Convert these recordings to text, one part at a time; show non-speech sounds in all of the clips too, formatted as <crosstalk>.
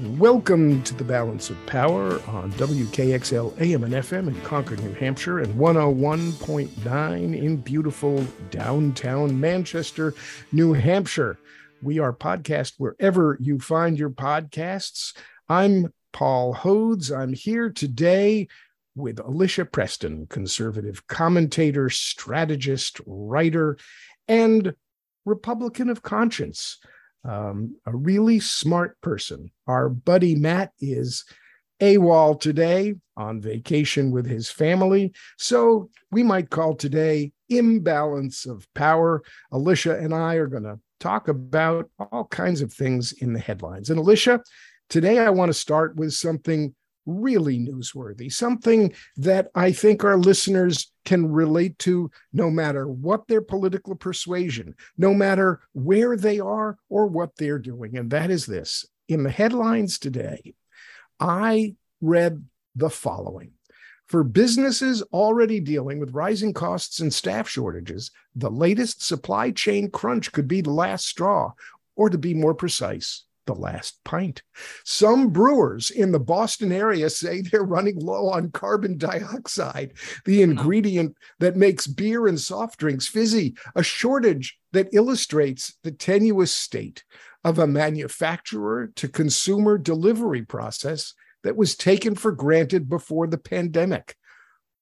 Welcome to the Balance of Power on WKXL AM and FM in Concord, New Hampshire, and 101.9 in beautiful downtown Manchester, New Hampshire. We are podcast wherever you find your podcasts. I'm Paul Hodes. I'm here today with Alicia Preston, conservative commentator, strategist, writer, and Republican of conscience um, a really smart person. Our buddy Matt is AWOL today on vacation with his family. So we might call today imbalance of power. Alicia and I are going to talk about all kinds of things in the headlines. And Alicia, today I want to start with something really newsworthy, something that I think our listeners can relate to no matter what their political persuasion, no matter where they are or what they're doing. And that is this in the headlines today, I read the following. For businesses already dealing with rising costs and staff shortages, the latest supply chain crunch could be the last straw, or to be more precise, the last pint. Some brewers in the Boston area say they're running low on carbon dioxide, the hmm. ingredient that makes beer and soft drinks fizzy, a shortage that illustrates the tenuous state of a manufacturer to consumer delivery process that was taken for granted before the pandemic.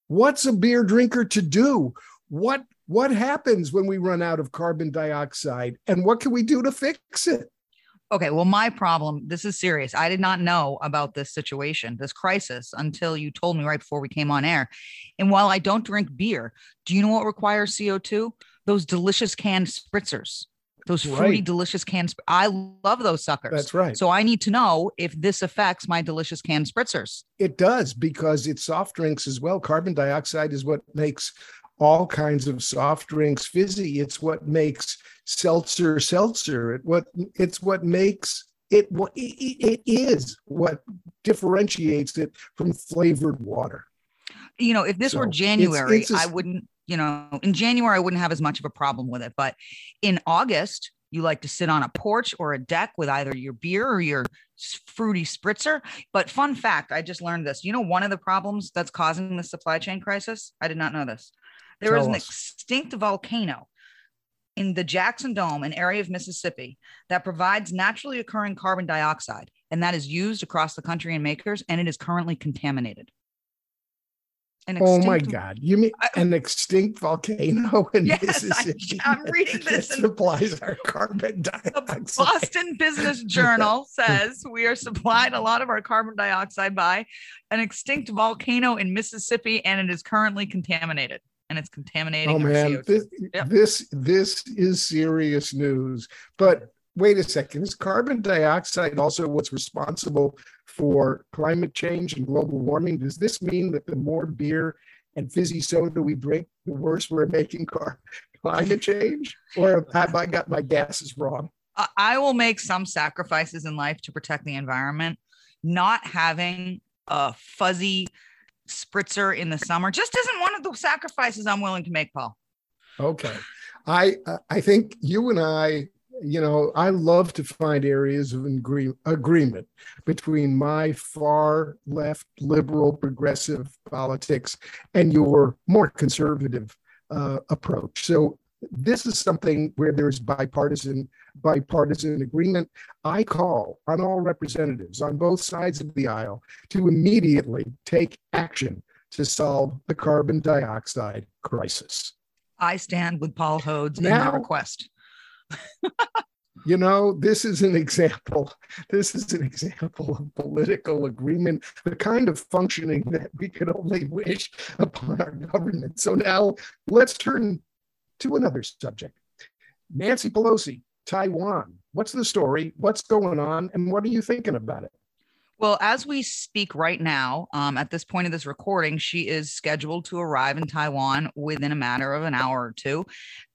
What's a beer drinker to do? What what happens when we run out of carbon dioxide and what can we do to fix it? Okay, well, my problem, this is serious. I did not know about this situation, this crisis, until you told me right before we came on air. And while I don't drink beer, do you know what requires CO2? Those delicious canned spritzers, those fruity, right. delicious canned. Sp- I love those suckers. That's right. So I need to know if this affects my delicious canned spritzers. It does because it's soft drinks as well. Carbon dioxide is what makes all kinds of soft drinks fizzy. It's what makes seltzer seltzer. It what it's what makes it what it is what differentiates it from flavored water. You know, if this so were January, it's, it's a, I wouldn't. You know, in January I wouldn't have as much of a problem with it, but in August you like to sit on a porch or a deck with either your beer or your fruity spritzer. But fun fact, I just learned this. You know, one of the problems that's causing the supply chain crisis, I did not know this. There is an us. extinct volcano in the Jackson Dome, an area of Mississippi that provides naturally occurring carbon dioxide, and that is used across the country in makers, and it is currently contaminated. oh my God! You mean an extinct volcano <laughs> in yes, Mississippi? <laughs> I, am reading this. supplies our carbon dioxide. The Boston Business <laughs> Journal says we are supplied a lot of our carbon dioxide by an extinct volcano in Mississippi, and it is currently contaminated and it's contaminating. Oh man, this, yep. this this is serious news. But wait a second, is carbon dioxide also what's responsible for climate change and global warming? Does this mean that the more beer and fizzy soda we drink, the worse we're making car- climate change? Or have I got my gases wrong? I will make some sacrifices in life to protect the environment. Not having a fuzzy spritzer in the summer just isn't one of the sacrifices I'm willing to make, Paul. Okay. I I think you and I, you know, I love to find areas of agree- agreement between my far left liberal progressive politics and your more conservative uh, approach. So this is something where there's bipartisan bipartisan agreement. I call on all representatives on both sides of the aisle to immediately take action to solve the carbon dioxide crisis. I stand with Paul Hodes in that request. <laughs> you know, this is an example. This is an example of political agreement, the kind of functioning that we could only wish upon our government. So now let's turn to another subject. Nancy Pelosi, Taiwan. What's the story? What's going on? And what are you thinking about it? Well, as we speak right now, um, at this point of this recording, she is scheduled to arrive in Taiwan within a matter of an hour or two.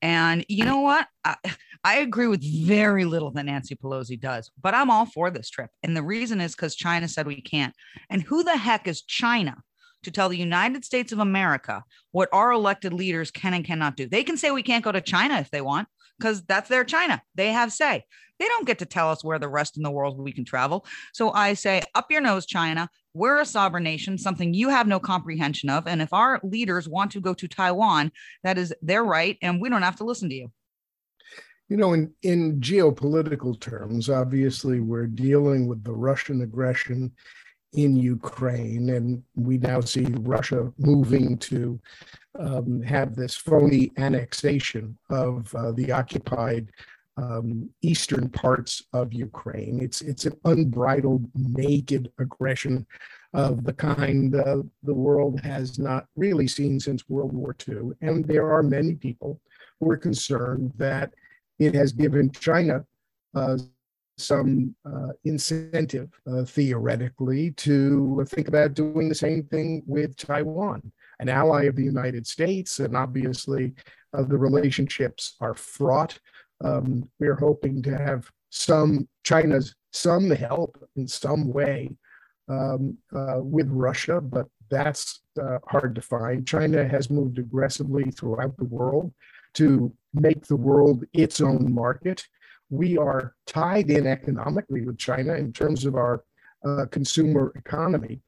And you know what? I, I agree with very little that Nancy Pelosi does, but I'm all for this trip. And the reason is because China said we can't. And who the heck is China to tell the United States of America what our elected leaders can and cannot do. They can say we can't go to China if they want, because that's their China. They have say. They don't get to tell us where the rest in the world we can travel. So I say, up your nose, China. We're a sovereign nation, something you have no comprehension of. And if our leaders want to go to Taiwan, that is their right, and we don't have to listen to you. You know, in, in geopolitical terms, obviously, we're dealing with the Russian aggression in Ukraine, and we now see Russia moving to um, have this phony annexation of uh, the occupied um, eastern parts of Ukraine. It's it's an unbridled, naked aggression of the kind uh, the world has not really seen since World War II. And there are many people who are concerned that it has given China uh, some uh, incentive, uh, theoretically, to think about doing the same thing with Taiwan, an ally of the United States. And obviously, uh, the relationships are fraught. Um, we're hoping to have some China's some help in some way um, uh, with Russia, but that's uh, hard to find. China has moved aggressively throughout the world to make the world its own market we are tied in economically with China in terms of our uh, consumer economy.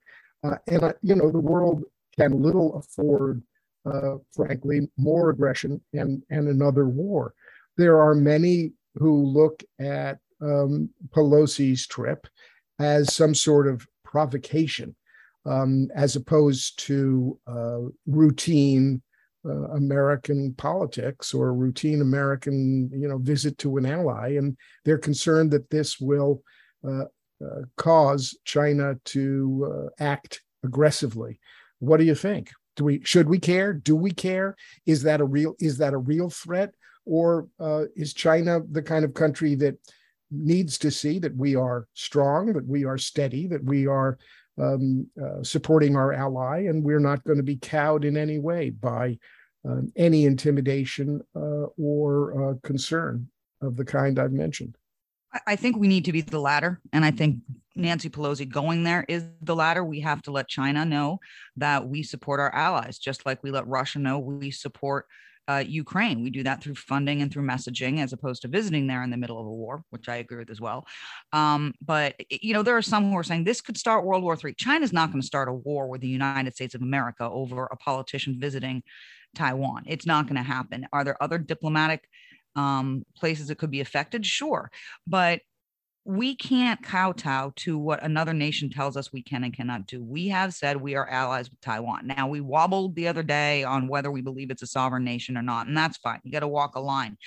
Uh, and, uh, you know, the world can little afford, uh, frankly, more aggression and, and another war. There are many who look at um, Pelosi's trip as some sort of provocation, um, as opposed to uh, routine uh, American politics or a routine American, you know, visit to an ally, and they're concerned that this will uh, uh, cause China to uh, act aggressively. What do you think? Do we should we care? Do we care? Is that a real is that a real threat, or uh, is China the kind of country that needs to see that we are strong, that we are steady, that we are um, uh, supporting our ally, and we're not going to be cowed in any way by um, any intimidation uh, or uh, concern of the kind I've mentioned. I think we need to be the latter. And I think Nancy Pelosi going there is the latter. We have to let China know that we support our allies, just like we let Russia know we support uh, Ukraine. We do that through funding and through messaging, as opposed to visiting there in the middle of a war, which I agree with as well. Um, but you know, there are some who are saying this could start World War III. China's not going to start a war with the United States of America over a politician visiting Taiwan. It's not going to happen. Are there other diplomatic um, places that could be affected? Sure, but we can't kowtow to what another nation tells us we can and cannot do. We have said we are allies with Taiwan. Now, we wobbled the other day on whether we believe it's a sovereign nation or not, and that's fine. You got to walk a line.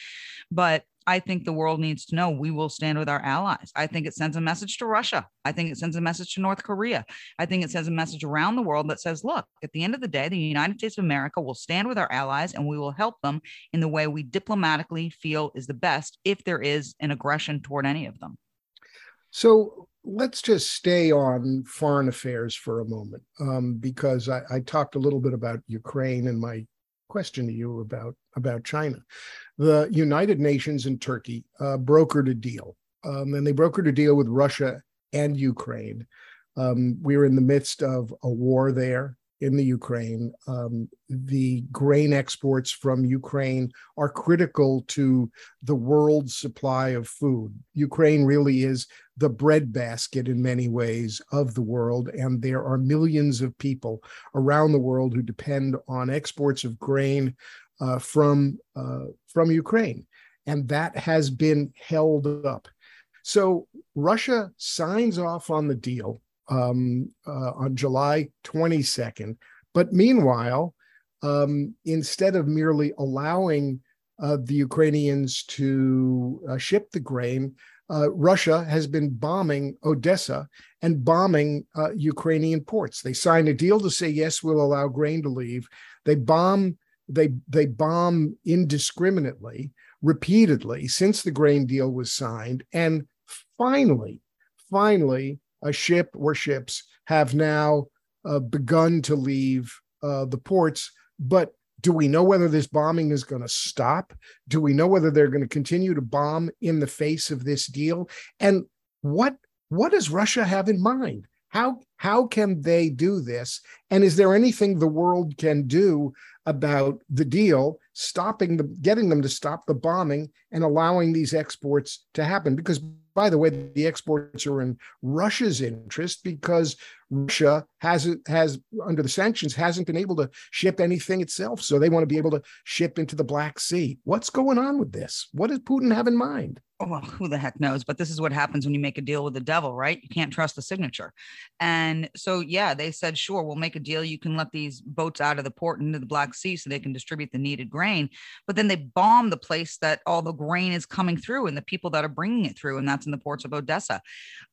But I think the world needs to know we will stand with our allies. I think it sends a message to Russia. I think it sends a message to North Korea. I think it sends a message around the world that says, look, at the end of the day, the United States of America will stand with our allies and we will help them in the way we diplomatically feel is the best if there is an aggression toward any of them. So let's just stay on foreign affairs for a moment, um, because I, I, talked a little bit about Ukraine and my question to you about about China. The United Nations and Turkey uh, brokered a deal, um, and they brokered a deal with Russia and Ukraine. Um, we are in the midst of a war there in the Ukraine. Um, the grain exports from Ukraine are critical to the world's supply of food. Ukraine really is the breadbasket in many ways of the world, and there are millions of people around the world who depend on exports of grain uh, from uh, from Ukraine, and that has been held up. So Russia signs off on the deal um, uh, on July 22nd. But meanwhile, um, instead of merely allowing uh, the Ukrainians to uh, ship the grain, uh, Russia has been bombing Odessa and bombing uh, Ukrainian ports. They signed a deal to say yes, we'll allow grain to leave. They bomb they they bomb indiscriminately, repeatedly since the grain deal was signed, and finally, finally, a ship or ships have now uh, begun to leave uh, the ports. But do we know whether this bombing is going to stop? Do we know whether they're going to continue to bomb in the face of this deal? And what what does Russia have in mind? How how can they do this? And is there anything the world can do about the deal, stopping the getting them to stop the bombing and allowing these exports to happen? Because by the way, the exports are in Russia's interest because Russia hasn't has under the sanctions hasn't been able to ship anything itself, so they want to be able to ship into the Black Sea. What's going on with this? What does Putin have in mind? well, who the heck knows? But this is what happens when you make a deal with the devil, right? You can't trust the signature. And so, yeah, they said, sure, we'll make a deal. You can let these boats out of the port into the Black Sea so they can distribute the needed grain. But then they bomb the place that all the grain is coming through and the people that are bringing it through. And that's in the ports of Odessa.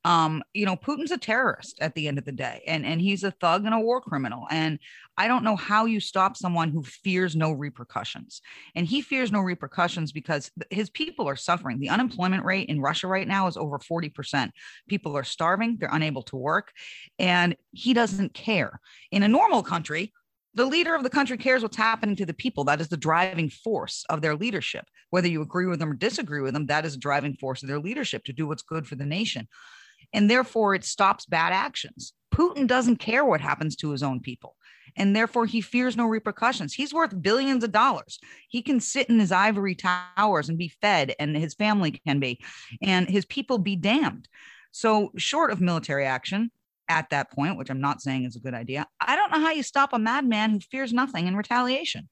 Um, you know, Putin's a terrorist at the end of the day, and, and he's a thug and a war criminal. And I don't know how you stop someone who fears no repercussions. And he fears no repercussions because his people are suffering. The unemployment rate in Russia right now is over 40%. People are starving, they're unable to work, and he doesn't care. In a normal country, the leader of the country cares what's happening to the people. That is the driving force of their leadership. Whether you agree with them or disagree with them, that is a driving force of their leadership to do what's good for the nation. And therefore, it stops bad actions. Putin doesn't care what happens to his own people and therefore he fears no repercussions. He's worth billions of dollars. He can sit in his ivory towers and be fed, and his family can be, and his people be damned. So, short of military action at that point, which I'm not saying is a good idea, I don't know how you stop a madman who fears nothing in retaliation.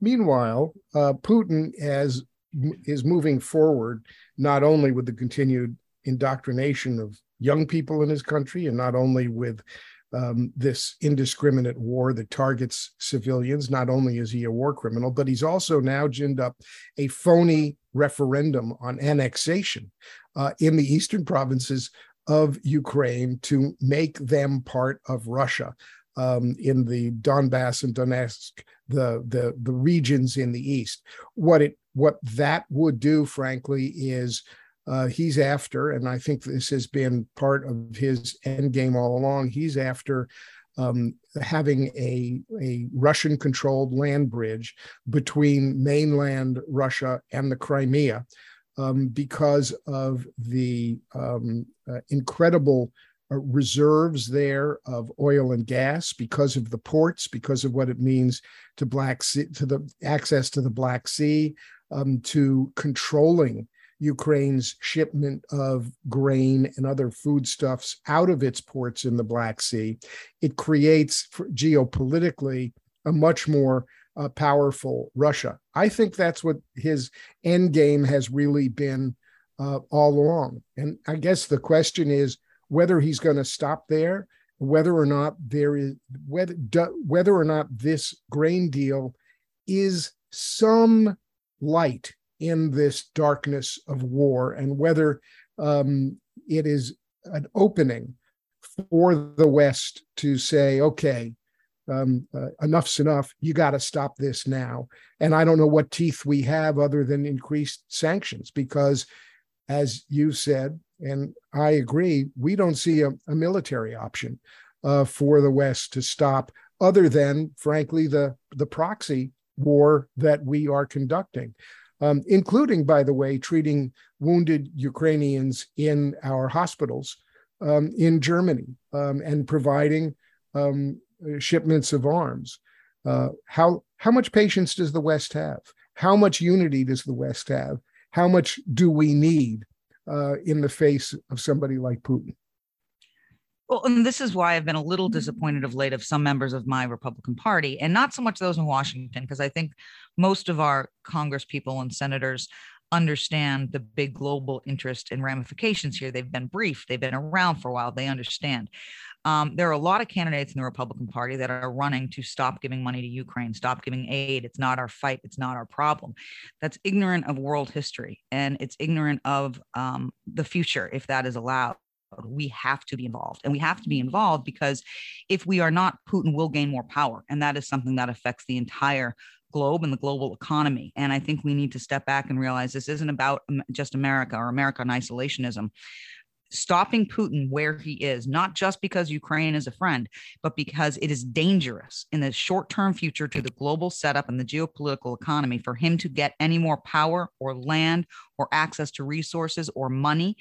Meanwhile, uh, Putin has, is moving forward not only with the continued indoctrination of young people in his country and not only with um, this indiscriminate war that targets civilians. Not only is he a war criminal, but he's also now ginned up a phony referendum on annexation uh, in the eastern provinces of Ukraine to make them part of Russia. Um, in the Donbass and Donetsk, the, the the regions in the east. What it what that would do, frankly, is uh, he's after, and I think this has been part of his end game all along. He's after um, having a, a Russian controlled land bridge between mainland Russia and the Crimea um, because of the um, uh, incredible uh, reserves there of oil and gas, because of the ports, because of what it means to Black sea, to the access to the Black Sea, um, to controlling Ukraine's shipment of grain and other foodstuffs out of its ports in the Black Sea. It creates geopolitically a much more uh, powerful Russia. I think that's what his end game has really been uh, all along. And I guess the question is whether he's going to stop there, whether or not there is whether whether or not this grain deal is some light in this darkness of war and whether um, it is an opening for the West to say, okay, um, uh, enough's enough. You got to stop this now. And I don't know what teeth we have other than increased sanctions, because as you said, and I agree, we don't see a, a military option uh, for the West to stop, other than, frankly, the the proxy war that we are conducting um, including, by the way, treating wounded Ukrainians in our hospitals um, in Germany um, and providing um, shipments of arms. Uh, how how much patience does the West have? How much unity does the West have? How much do we need uh, in the face of somebody like Putin? Well, and this is why I've been a little disappointed of late of some members of my Republican Party, and not so much those in Washington, because I think most of our Congress people and senators understand the big global interest and ramifications here. They've been briefed, they've been around for a while, they understand. Um, there are a lot of candidates in the Republican Party that are running to stop giving money to Ukraine, stop giving aid. It's not our fight, it's not our problem. That's ignorant of world history and it's ignorant of um, the future, if that is allowed we have to be involved and we have to be involved because if we are not putin will gain more power and that is something that affects the entire globe and the global economy. And i think we need to step back and realize this isn't about just america or american isolationism stopping Putin where he is, not just because Ukraine is a friend, but because it is dangerous in the short term future to the global setup and the geopolitical economy for him to get any more power or land or access to resources or money.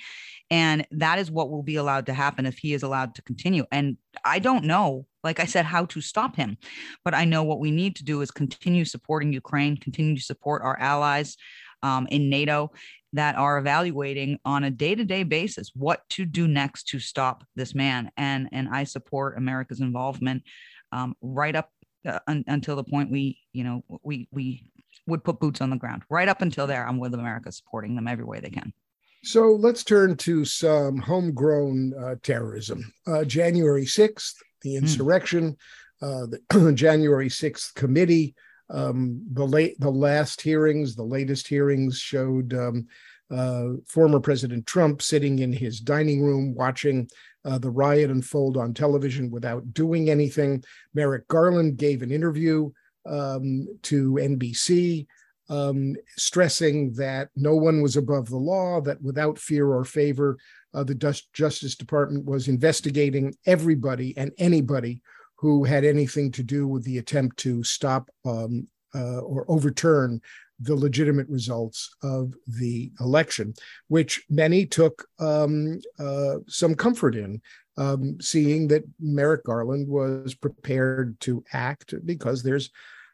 And that is what will be allowed to happen if he is allowed to continue. And I don't know, like I said, how to stop him, but I know what we need to do is continue supporting Ukraine, continue to support our allies. Um, in NATO that are evaluating on a day-to-day basis what to do next to stop this man and and i support america's involvement um, right up uh, un, until the point we you know we we would put boots on the ground right up until there i'm with america supporting them every way they can so let's turn to some homegrown uh, terrorism uh, january 6th the hmm. insurrection mm. the <clears throat> january 6th committee um, the late the last hearings, the latest hearings showed um, uh, former President Trump sitting in his dining room watching uh, the riot unfold on television without doing anything. Merrick Garland gave an interview um, to NBC. Um, stressing that no one was above the law, that without fear or favor, uh, the Justice Department was investigating everybody and anybody who had anything to do with the attempt to stop um, uh, or overturn the legitimate results of the election, which many took um, uh, some comfort in, um, seeing that Merrick Garland was prepared to act because there's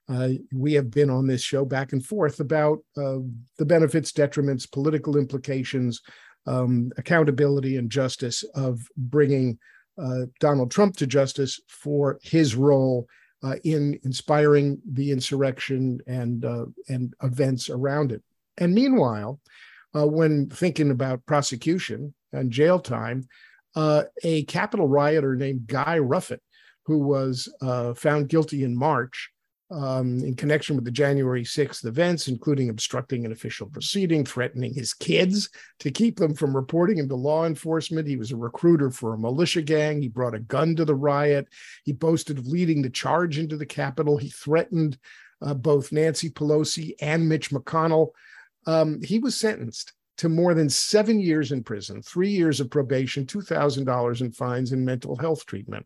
uh, we have been on this show back and forth about uh, the benefits, detriments, political implications, um, accountability, and justice of bringing Donald Trump to justice for his role uh, in inspiring the insurrection and uh, and events around it. And meanwhile, uh, when thinking about prosecution and jail time, uh, a Capitol rioter named Guy Reffitt, who was uh, found guilty in March um, in connection with the January 6th events, including obstructing an official proceeding, threatening his kids to keep them from reporting him to law enforcement. He was a recruiter for a militia gang. He brought a gun to the riot. He boasted of leading the charge into the Capitol. He threatened uh, both Nancy Pelosi and Mitch McConnell. Um, he was sentenced to more than seven years in prison, three years of probation, $2,000 in fines, and mental health treatment.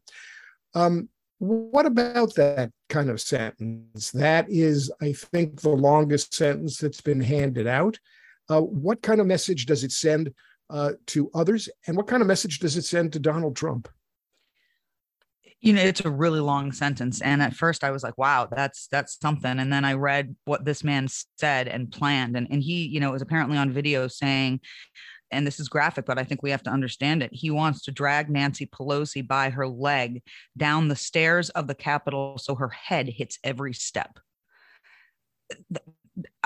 Um, what about that kind of sentence? That is, I think, the longest sentence that's been handed out. Uh, what kind of message does it send uh, to others? And what kind of message does it send to Donald Trump? You know, it's a really long sentence. And at first I was like, wow, that's that's something. And then I read what this man said and planned. And, and he, you know, was apparently on video saying, and this is graphic, but I think we have to understand it. He wants to drag Nancy Pelosi by her leg down the stairs of the Capitol so her head hits every step.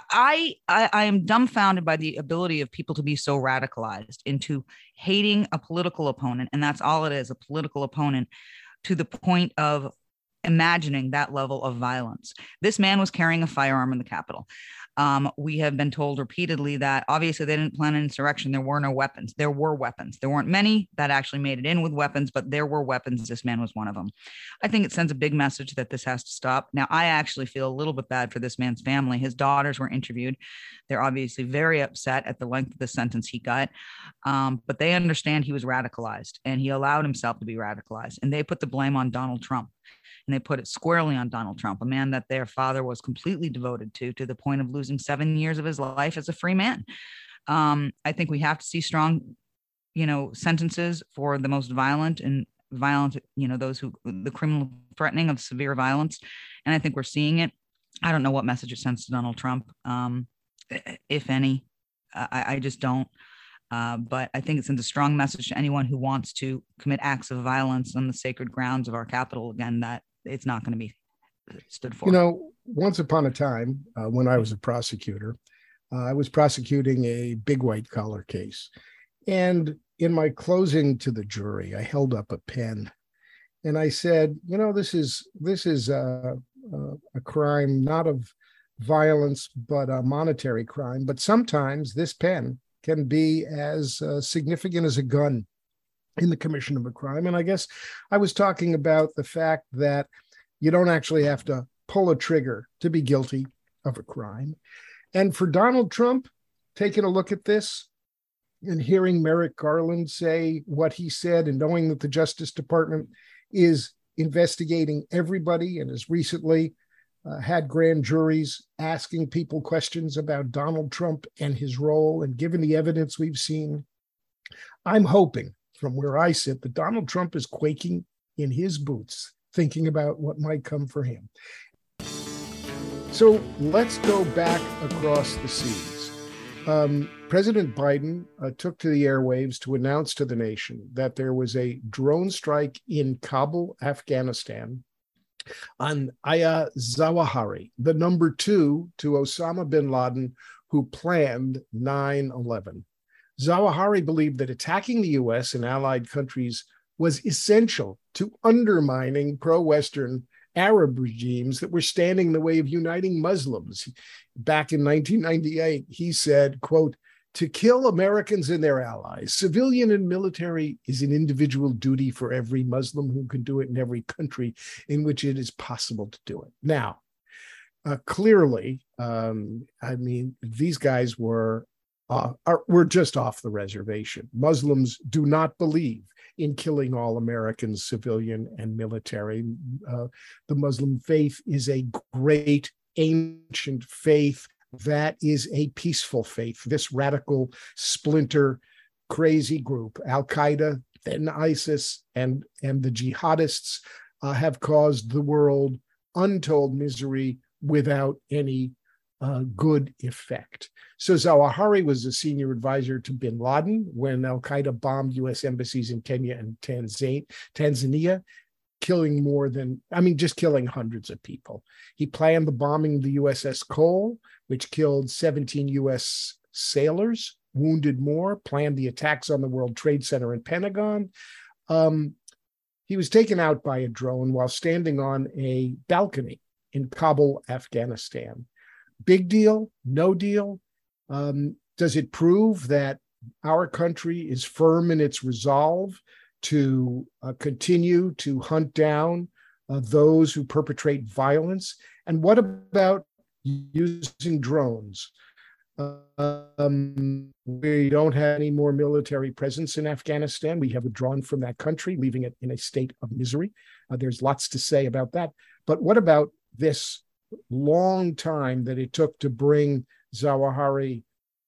I, I, I am dumbfounded by the ability of people to be so radicalized into hating a political opponent, and that's all it is—a political opponent, to the point of imagining that level of violence. This man was carrying a firearm in the Capitol. Um, we have been told repeatedly that obviously they didn't plan an insurrection. There were no weapons. There were weapons. There weren't many that actually made it in with weapons, but there were weapons. This man was one of them. I think it sends a big message that this has to stop. Now, I actually feel a little bit bad for this man's family. His daughters were interviewed. They're obviously very upset at the length of the sentence he got, um, but they understand he was radicalized and he allowed himself to be radicalized. And they put the blame on Donald Trump and they put it squarely on Donald Trump, a man that their father was completely devoted to, to the point of losing seven years of his life as a free man. Um, I think we have to see strong, you know, sentences for the most violent and violent, you know, those who the criminal threatening of severe violence, and I think we're seeing it. I don't know what message it sends to Donald Trump, um, if any. I, I just don't. Uh, but I think it sends a strong message to anyone who wants to commit acts of violence on the sacred grounds of our capital again that it's not going to be stood for. You know, once upon a time, uh, when I was a prosecutor, uh, I was prosecuting a big white collar case. And in my closing to the jury, I held up a pen and I said, you know, this is this is a, a, a crime not of violence, but a monetary crime. But sometimes this pen can be as uh, significant as a gun in the commission of a crime. And I guess I was talking about the fact that you don't actually have to pull a trigger to be guilty of a crime. And for Donald Trump, taking a look at this, and hearing Merrick Garland say what he said and knowing that the Justice Department is investigating everybody and has recently uh, had grand juries asking people questions about Donald Trump and his role, and given the evidence we've seen, I'm hoping from where I sit that Donald Trump is quaking in his boots, thinking about what might come for him. So let's go back across the seas. Um, President Biden uh, took to the airwaves to announce to the nation that there was a drone strike in Kabul, Afghanistan, on Ayman al-Zawahiri, the number two to Osama bin Laden, who planned 9 11. Zawahiri believed that attacking the US and allied countries was essential to undermining pro Western Arab regimes that were standing in the way of uniting Muslims. Back in 1998, he said, quote, to kill Americans and their allies, civilian and military, is an individual duty for every Muslim who can do it in every country in which it is possible to do it. Now, uh, clearly, um, I mean, these guys were uh, are, were just off the reservation. Muslims do not believe in killing all Americans, civilian and military. Uh, the Muslim faith is a great ancient faith that is a peaceful faith. This radical splinter, crazy group, Al Qaeda, then ISIS, and, and the jihadists uh, have caused the world untold misery without any uh, good effect. So Zawahiri was a senior advisor to bin Laden when Al Qaeda bombed U.S. embassies in Kenya and Tanzania, killing more than, I mean, just killing hundreds of people. He planned the bombing of the USS Cole, which killed 17 U.S. sailors, wounded more, planned the attacks on the World Trade Center and Pentagon. Um, he was taken out by a drone while standing on a balcony in Kabul, Afghanistan. Big deal? No deal? Um, does it prove that our country is firm in its resolve to uh, continue to hunt down uh, those who perpetrate violence? And what about using drones? Um, we don't have any more military presence in Afghanistan. We have withdrawn from that country, leaving it in a state of misery. Uh, there's lots to say about that. But what about this long time that it took to bring Zawahiri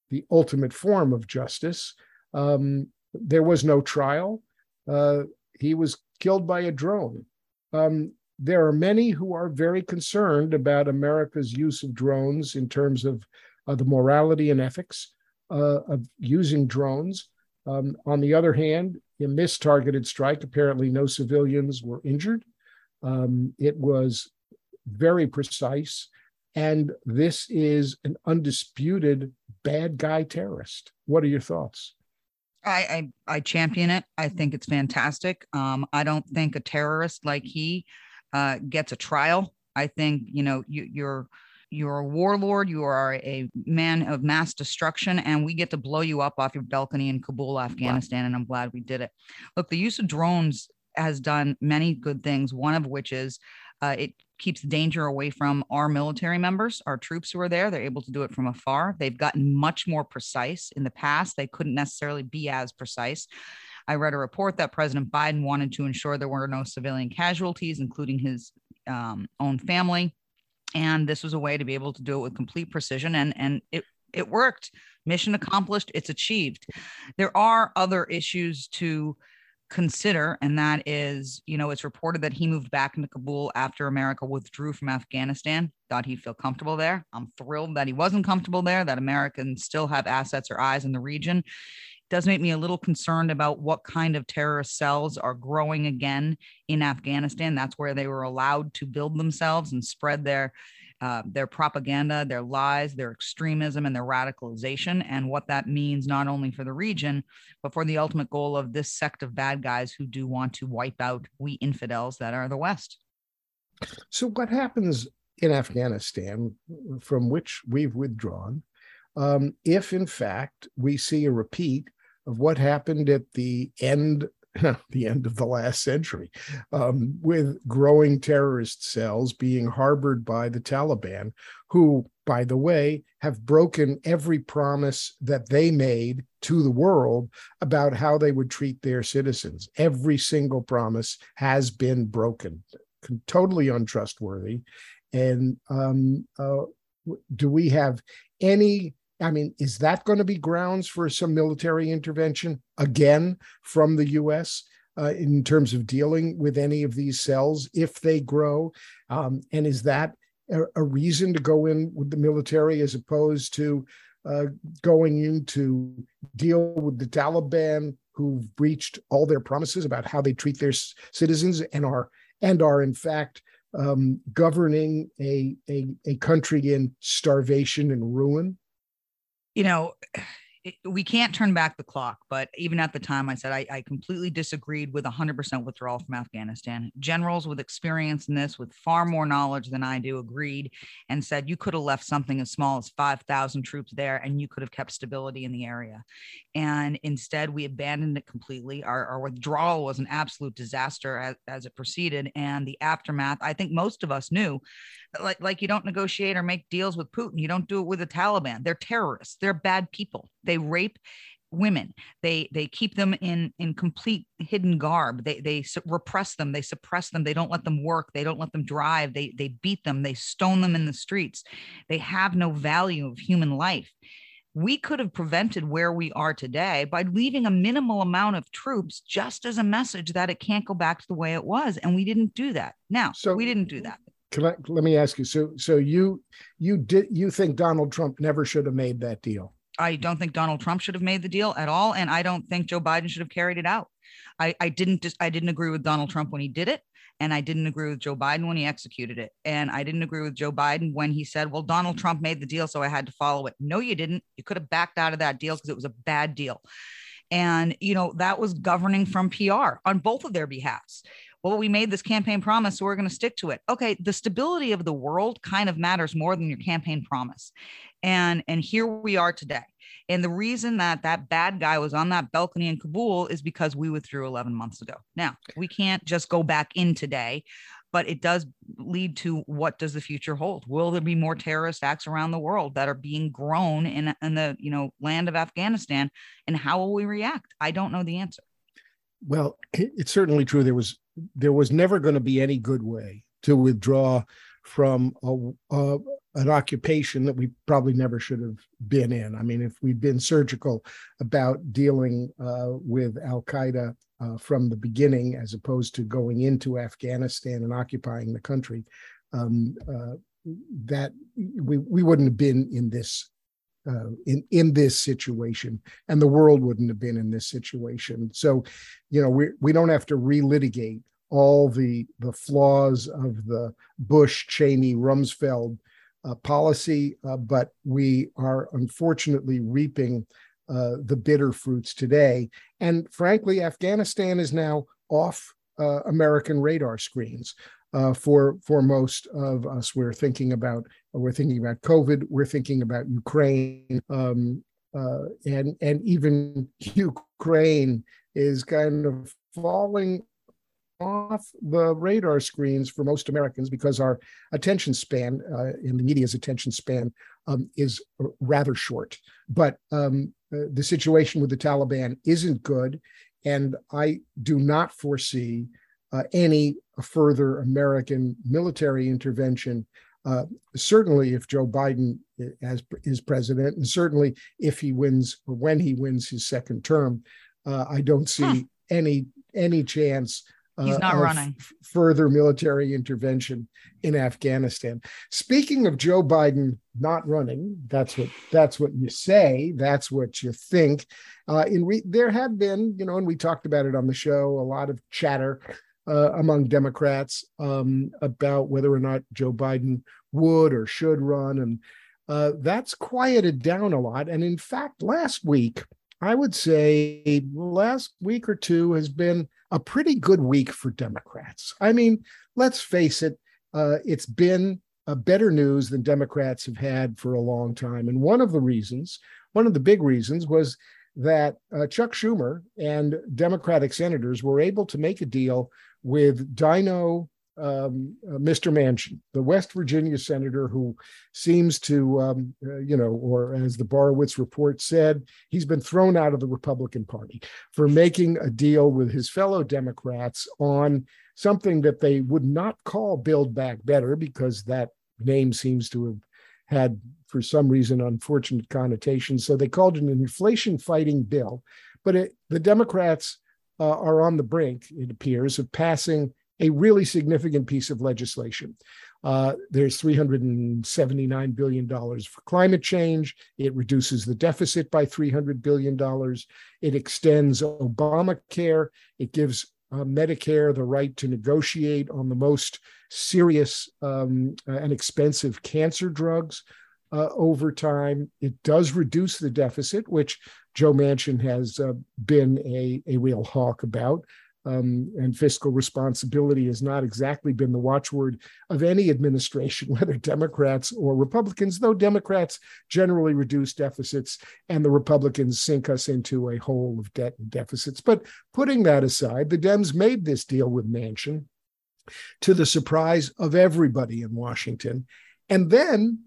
the ultimate form of justice? Um, there was no trial. Uh, he was killed by a drone. Um, there are many who are very concerned about America's use of drones in terms of uh, the morality and ethics uh, of using drones. Um, on the other hand, in this targeted strike, apparently no civilians were injured. Um, it was very precise. And this is an undisputed bad guy terrorist. What are your thoughts? I, I, I champion it. I think it's fantastic. Um, I don't think a terrorist like he uh, gets a trial. I think you know you, you're you're a warlord. You are a man of mass destruction, and we get to blow you up off your balcony in Kabul, Afghanistan. Wow. And I'm glad we did it. Look, the use of drones has done many good things. One of which is uh, it keeps danger away from our military members, our troops who are there. They're able to do it from afar. They've gotten much more precise. In the past, they couldn't necessarily be as precise. I read a report that President Biden wanted to ensure there were no civilian casualties, including his um, own family. And this was a way to be able to do it with complete precision. And, and it, it worked. Mission accomplished. It's achieved. There are other issues to consider, and that is, you know, it's reported that he moved back into Kabul after America withdrew from Afghanistan. Thought he'd feel comfortable there. I'm thrilled that he wasn't comfortable there, that Americans still have assets or eyes in the region. It does make me a little concerned about what kind of terrorist cells are growing again in Afghanistan. That's where they were allowed to build themselves and spread their uh, their propaganda, their lies, their extremism, and their radicalization, and what that means not only for the region, but for the ultimate goal of this sect of bad guys who do want to wipe out we infidels that are the West. So, what happens in Afghanistan, from which we've withdrawn, um, if in fact we see a repeat of what happened at the end <laughs> the end of the last century, um, with growing terrorist cells being harbored by the Taliban, who, by the way, have broken every promise that they made to the world about how they would treat their citizens. Every single promise has been broken, totally untrustworthy. And um, uh, do we have any I mean, is that going to be grounds for some military intervention again from the U.S. Uh, in terms of dealing with any of these cells if they grow? Um, and is that a, a, reason to go in with the military as opposed to uh, going in to deal with the Taliban who've breached all their promises about how they treat their citizens and are and are in fact um, governing a, a, a country in starvation and ruin? You know, we can't turn back the clock, but even at the time, I said I, I, completely disagreed with 100% withdrawal from Afghanistan. Generals with experience in this, with far more knowledge than I do, agreed and said you could have left something as small as 5,000 troops there and you could have kept stability in the area. And instead, we abandoned it completely. Our, our withdrawal was an absolute disaster as, as it proceeded. And the aftermath, I think most of us knew like like you don't negotiate or make deals with Putin. You don't do it with the Taliban. They're terrorists. They're bad people. They rape women. They they keep them in in complete hidden garb. They they repress them. They suppress them. They don't let them work. They don't let them drive. They they beat them. They stone them in the streets. They have no value of human life. We could have prevented where we are today by leaving a minimal amount of troops just as a message that it can't go back to the way it was. And we didn't do that. Now, so we didn't do that. Can I, let me ask you. So, so you you did you think Donald Trump never should have made that deal? I don't think Donald Trump should have made the deal at all, and I don't think Joe Biden should have carried it out. I, I didn't just I didn't agree with Donald Trump when he did it, and I didn't agree with Joe Biden when he executed it, and I didn't agree with Joe Biden when he said, "Well, Donald Trump made the deal, so I had to follow it." No, you didn't. You could have backed out of that deal because it was a bad deal, and you know that was governing from PR on both of their behalfs well, we made this campaign promise, so we're going to stick to it. Okay, the stability of the world kind of matters more than your campaign promise. And and here we are today. And the reason that that bad guy was on that balcony in Kabul is because we withdrew 11 months ago. Now, we can't just go back in today, but it does lead to what does the future hold? Will there be more terrorist acts around the world that are being grown in, in the, you know, land of Afghanistan and how will we react? I don't know the answer. Well, it's certainly true. There was there was never going to be any good way to withdraw from a, a, an occupation that we probably never should have been in. I mean, if we'd been surgical about dealing uh, with Al Qaeda uh, from the beginning, as opposed to going into Afghanistan and occupying the country, um, uh, that we we wouldn't have been in this uh, in in this situation, and the world wouldn't have been in this situation. So, you know, we we don't have to relitigate all the the flaws of the Bush, Cheney, Rumsfeld uh, policy, uh, but we are unfortunately reaping uh, the bitter fruits today. And frankly, Afghanistan is now off uh, American radar screens uh, for for most of us. We're thinking about we're thinking about COVID. We're thinking about Ukraine, um, uh, and and even Ukraine is kind of falling off the radar screens for most Americans because our attention span uh, in the media's attention span um, is rather short. But um, uh, the situation with the Taliban isn't good, and I do not foresee uh, any further American military intervention. Uh, certainly, if Joe Biden as is president, and certainly if he wins or when he wins his second term, uh, I don't see huh. any any chance He's not uh, running. F- further military intervention in Afghanistan. Speaking of Joe Biden not running, that's what that's what you say. That's what you think. Uh, in re- there have been, you know, and we talked about it on the show, a lot of chatter uh, among Democrats um, about whether or not Joe Biden would or should run, and uh, that's quieted down a lot. And in fact, last week, I would say last week or two has been a pretty good week for Democrats. I mean, let's face it, uh, it's been a better news than Democrats have had for a long time. And one of the reasons, one of the big reasons was that uh, Chuck Schumer and Democratic senators were able to make a deal with Dino um, uh, Mr. Manchin, the West Virginia senator who seems to, um, uh, you know, or as the Borowitz report said, he's been thrown out of the Republican Party for making a deal with his fellow Democrats on something that they would not call Build Back Better because that name seems to have had, for some reason, unfortunate connotations. So they called it an inflation fighting bill. But it, the Democrats uh, are on the brink, it appears, of passing a really significant piece of legislation. Uh, there's $379 billion for climate change. It reduces the deficit by $300 billion. It extends Obamacare. It gives uh, Medicare the right to negotiate on the most serious um, and expensive cancer drugs uh, over time. It does reduce the deficit, which Joe Manchin has uh, been a, a real hawk about um, and fiscal responsibility has not exactly been the watchword of any administration, <laughs> whether Democrats or Republicans, though Democrats generally reduce deficits and the Republicans sink us into a hole of debt and deficits. But putting that aside, the Dems made this deal with Manchin to the surprise of everybody in Washington. And then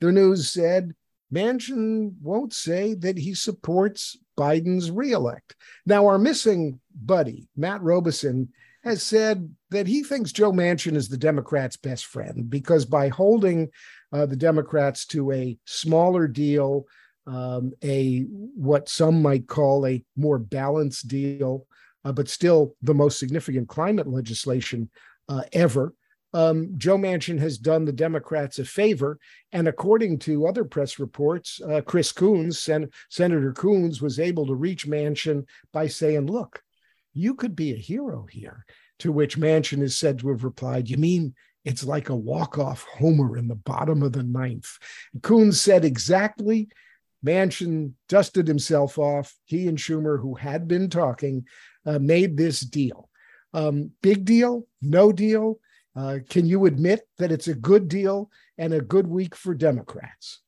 the news said Manchin won't say that he supports Biden's reelect. Now, our missing buddy, Matt Robison, has said that he thinks Joe Manchin is the Democrats' best friend because by holding uh, the Democrats to a smaller deal, um, a what some might call a more balanced deal, uh, but still the most significant climate legislation uh, ever, um, Joe Manchin has done the Democrats a favor. And according to other press reports, uh, Chris Coons, Sen- Senator Coons, was able to reach Manchin by saying, Look, you could be a hero here. To which Manchin is said to have replied, You mean it's like a walk-off homer in the bottom of the ninth? Coons said exactly. Manchin dusted himself off. He and Schumer, who had been talking, uh, made this deal. Um, big deal, no deal uh, can you admit that it's a good deal and a good week for Democrats?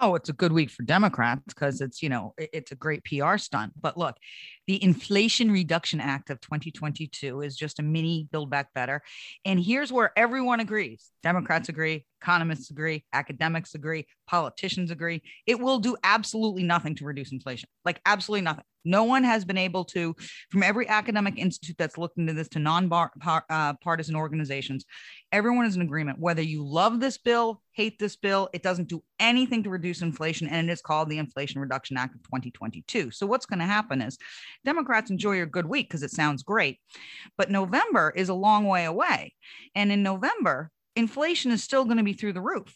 Oh, it's a good week for Democrats because it's, you know, it's a great PR stunt. But look, the Inflation Reduction Act of 2022 is just a mini Build Back Better. And here's where everyone agrees Democrats agree, economists agree, academics agree, politicians agree. It will do absolutely nothing to reduce inflation, like absolutely nothing. No one has been able to, from every academic institute that's looked into this to non-partisan uh, organizations, everyone is in agreement. Whether you love this bill, hate this bill, it doesn't do anything to reduce inflation, and it is called the Inflation Reduction Act of 2022. So what's going to happen is Democrats enjoy your good week because it sounds great. But November is a long way away. And in November, inflation is still going to be through the roof.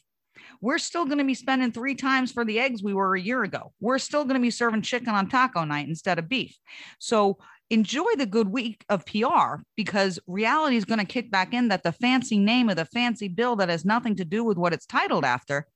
We're still going to be spending three times for the eggs we were a year ago. We're still going to be serving chicken on taco night instead of beef. So enjoy the good week of PR because reality is going to kick back in that the fancy name of the fancy bill that has nothing to do with what it's titled after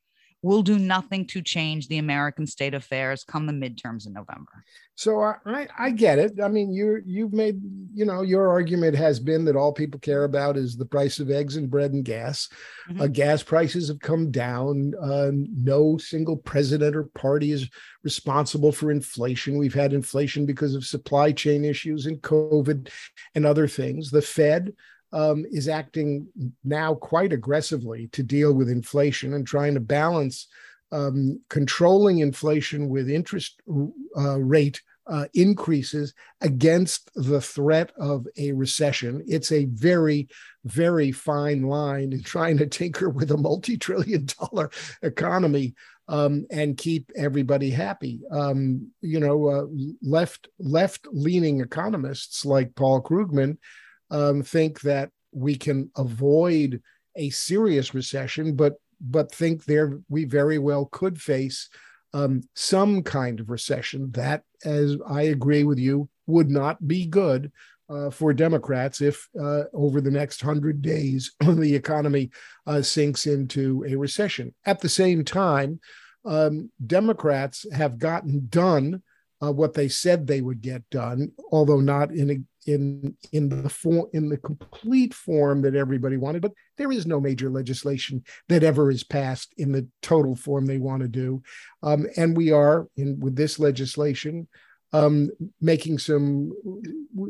will do nothing to change the American state affairs come the midterms in November. So I, I get it. I mean, you you've made you know your argument has been that all people care about is the price of eggs and bread and gas. Mm-hmm. Uh, gas prices have come down. Uh, no single president or party is responsible for inflation. We've had inflation because of supply chain issues and COVID and other things. The Fed um, is acting now quite aggressively to deal with inflation and trying to balance um, controlling inflation with interest uh, rate uh, increases against the threat of a recession. It's a very, very fine line in trying to tinker with a multi trillion dollar economy. Um, and keep everybody happy. Um, you know, uh, left left leaning economists like Paul Krugman um, think that we can avoid a serious recession, but but think there we very well could face um, some kind of recession that, as I agree with you, would not be good uh, for Democrats if uh, over the next hundred days <clears throat> the economy uh, sinks into a recession. At the same time, um, Democrats have gotten done uh, what they said they would get done, although not in in in the form in the complete form that everybody wanted. But there is no major legislation that ever is passed in the total form they want to do. Um, and we are in with this legislation um, making some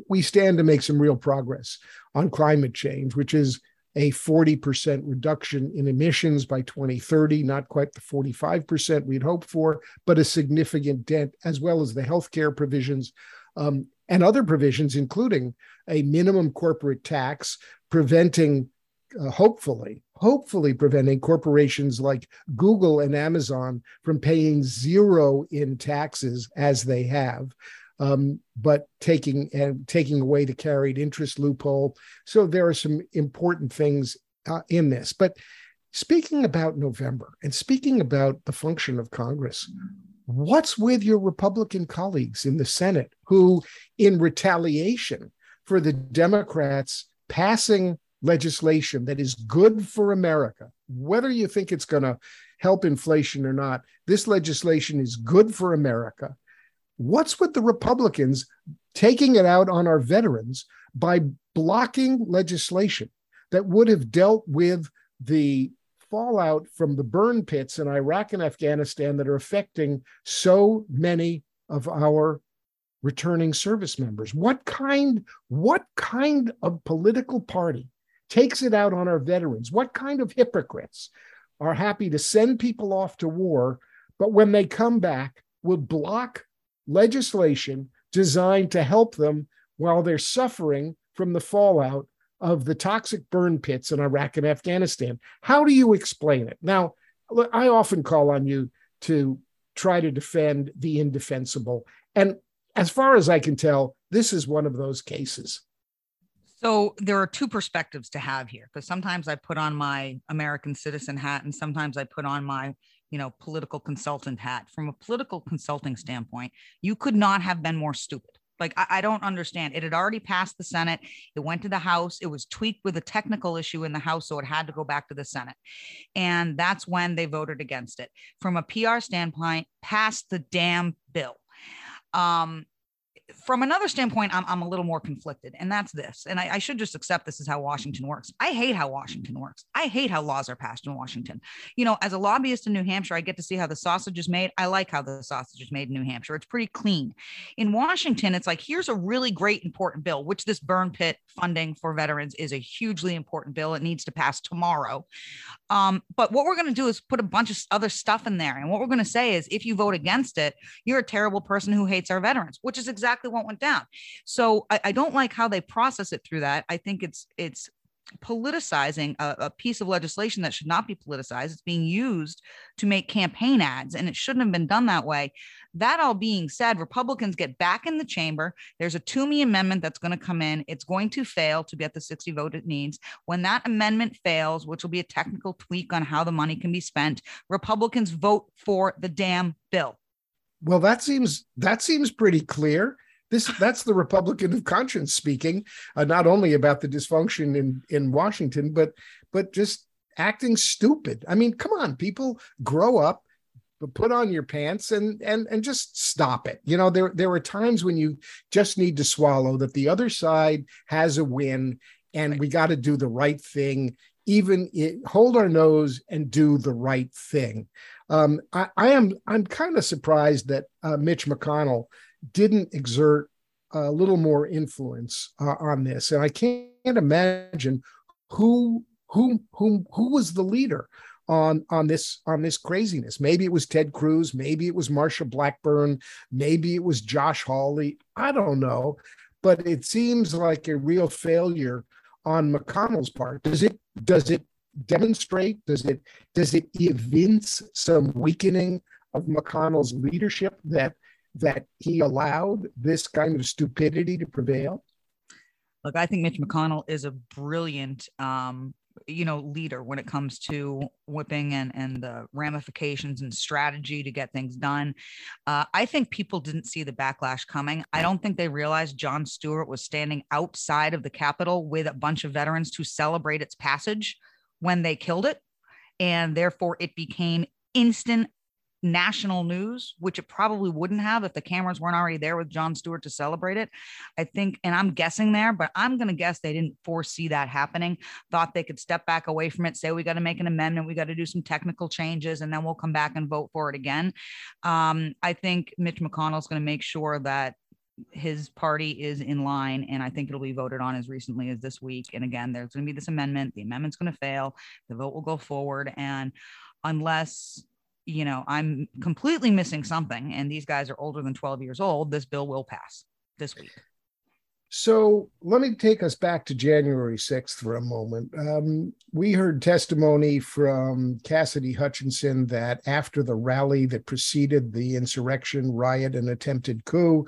we stand to make some real progress on climate change which is a 40% reduction in emissions by 2030, not quite the 45% we'd hoped for, but a significant dent, as well as the healthcare provisions um, and other provisions, including a minimum corporate tax, preventing, uh, hopefully, hopefully preventing corporations like Google and Amazon from paying zero in taxes as they have. Um, but taking and taking away the carried interest loophole. So there are some important things uh, in this. But speaking about November and speaking about the function of Congress, What's with your Republican colleagues in the Senate who, in retaliation for the Democrats passing legislation that is good for America, whether you think it's going to help inflation or not, this legislation is good for America. What's with the Republicans taking it out on our veterans by blocking legislation that would have dealt with the fallout from the burn pits in Iraq and Afghanistan that are affecting so many of our returning service members. What kind what kind of political party takes it out on our veterans? What kind of hypocrites are happy to send people off to war, but when they come back will block legislation designed to help them while they're suffering from the fallout of the toxic burn pits in Iraq and Afghanistan. How do you explain it? Now, I often call on you to try to defend the indefensible. And as far as I can tell, this is one of those cases. So there are two perspectives to have here because sometimes I put on my American citizen hat and sometimes I put on my, you know, political consultant hat. From a political consulting standpoint, you could not have been more stupid. Like, I, I, don't understand. It had already passed the Senate. It went to the House. It was tweaked with a technical issue in the House. So it had to go back to the Senate. And that's when they voted against it. From a PR standpoint, passed the damn bill. Um, from another standpoint, I'm, I'm a little more conflicted, and that's this. And I, I, should just accept this is how Washington works. I hate how Washington works. I hate how laws are passed in Washington. You know, as a lobbyist in New Hampshire, I get to see how the sausage is made. I like how the sausage is made in New Hampshire. It's pretty clean. In Washington, it's like, here's a really great, important bill, which this burn pit funding for veterans is a hugely important bill. It needs to pass tomorrow. Um, but what we're going to do is put a bunch of other stuff in there. And what we're going to say is if you vote against it, you're a terrible person who hates our veterans, which is exactly what went down. So I, I don't like how they process it through that. I think it's it's politicizing a, a, piece of legislation that should not be politicized. It's being used to make campaign ads, and it shouldn't have been done that way. That all being said, Republicans get back in the chamber. There's a Toomey amendment that's going to come in. It's going to fail to get the 60 vote it needs. When that amendment fails, which will be a technical tweak on how the money can be spent, Republicans vote for the damn bill. Well, that seems that seems pretty clear. This that's the Republican of conscience speaking, uh, not only about the dysfunction in in Washington, but but just acting stupid. I mean, come on, people, grow up, put on your pants and and and just stop it. You know, there there are times when you just need to swallow that the other side has a win, and we got to do the right thing. Even it, hold our nose and do the right thing. Um, I, I am I'm kind of surprised that uh, Mitch McConnell didn't exert a little more influence uh, on this. And I can't imagine who who who who was the leader on on this on this craziness. Maybe it was Ted Cruz, maybe it was Marsha Blackburn, maybe it was Josh Hawley. I don't know, but it seems like a real failure on McConnell's part. Does it does it demonstrate? Does it does it evince some weakening of McConnell's leadership that that he allowed this kind of stupidity to prevail? Look, I think Mitch McConnell is a brilliant, um, you know, leader when it comes to whipping and and the ramifications and strategy to get things done. Uh, I think people didn't see the backlash coming. I don't think they realized Jon Stewart was standing outside of the Capitol with a bunch of veterans to celebrate its passage when they killed it, and therefore it became instant national news, which it probably wouldn't have if the cameras weren't already there with Jon Stewart to celebrate it. I think, and I'm guessing there, but I'm going to guess they didn't foresee that happening. Thought they could step back away from it, say, we got to make an amendment, we got to do some technical changes, and then we'll come back and vote for it again. Um, I think Mitch McConnell's going to make sure that his party is in line and i think it'll be voted on as recently as this week and again there's going to be this amendment the amendment's going to fail the vote will go forward and unless you know, I'm completely missing something, and these guys are older than 12 years old, this bill will pass this week. So let me take us back to January 6th for a moment. Um, we heard testimony from Cassidy Hutchinson that after the rally that preceded the insurrection, riot, and attempted coup,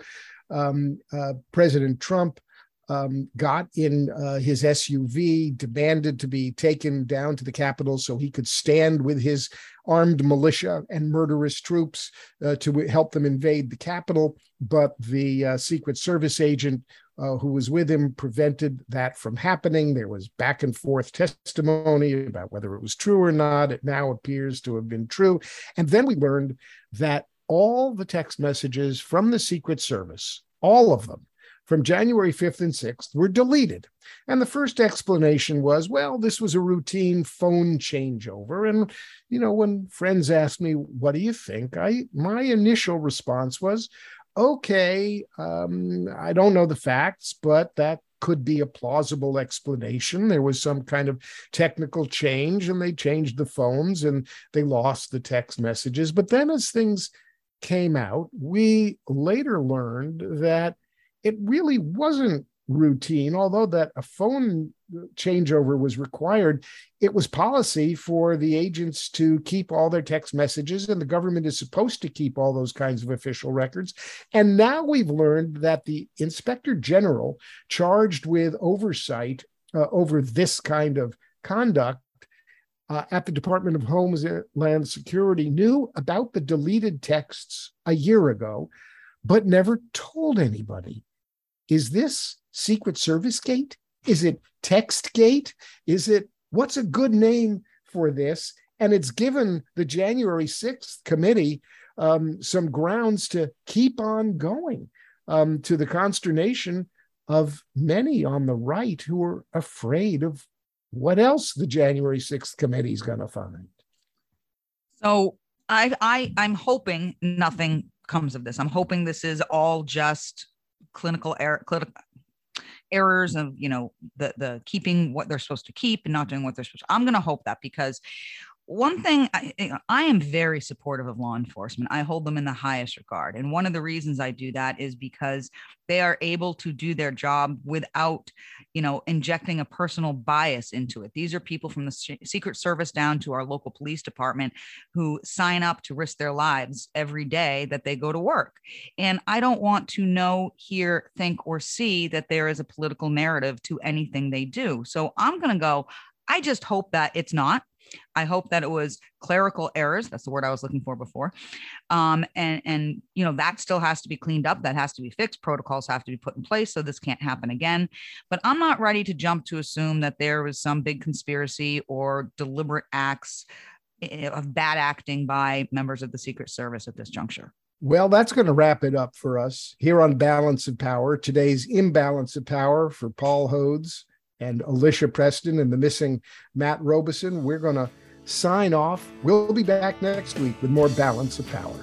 um, uh, President Trump um, got in uh, his SUV, demanded to be taken down to the Capitol so he could stand with his armed militia and murderous troops uh, to help them invade the Capitol. But the uh, Secret Service agent uh, who was with him prevented that from happening. There was back and forth testimony about whether it was true or not. It now appears to have been true. And then we learned that all the text messages from the Secret Service, all of them, from January 5th and 6th were deleted. And the first explanation was, well, this was a routine phone changeover. And, you know, when friends asked me, what do you think? I my initial response was, okay, um, I don't know the facts, but that could be a plausible explanation. There was some kind of technical change and they changed the phones and they lost the text messages. But then as things came out, we later learned that it really wasn't routine, although that a phone changeover was required. It was policy for the agents to keep all their text messages, and the government is supposed to keep all those kinds of official records. And now we've learned that the inspector general charged with oversight uh, over this kind of conduct uh, at the Department of Homeland Security knew about the deleted texts a year ago, but never told anybody. Is this Secret Service Gate? Is it Text Gate? Is it what's a good name for this? And it's given the January 6th committee um, some grounds to keep on going um, to the consternation of many on the right who are afraid of what else the January 6th committee is going to find. So I, I, I'm hoping nothing comes of this. I'm hoping this is all just clinical error, clinical errors of you know the the keeping what they're supposed to keep and not doing what they're supposed to. I'm going to hope that because one thing I, eh, I, am very supportive of law enforcement. I hold them in the highest regard. And one of the reasons I do that is because they are able to do their job without, you know, injecting a personal bias into it. These are people from the Secret Service down to our local police department who sign up to risk their lives every day that they go to work. And I don't want to know, hear, think, or see that there is a political narrative to anything they do. So I'm going to go, I just hope that it's not. I hope that it was clerical errors. That's the word I was looking for before. Um, and and you know that still has to be cleaned up. That has to be fixed. Protocols have to be put in place so this can't happen again. But I'm not ready to jump to assume that there was some big conspiracy or deliberate acts eh, of bad acting by members of the Secret Service at this juncture. Well, that's going to wrap it up for us here on Balance of Power. Today's imbalance of power for Paul Hodes and Alicia Preston and the missing Matt Robison. We're going to sign off. We'll be back next week with more Balance of Power.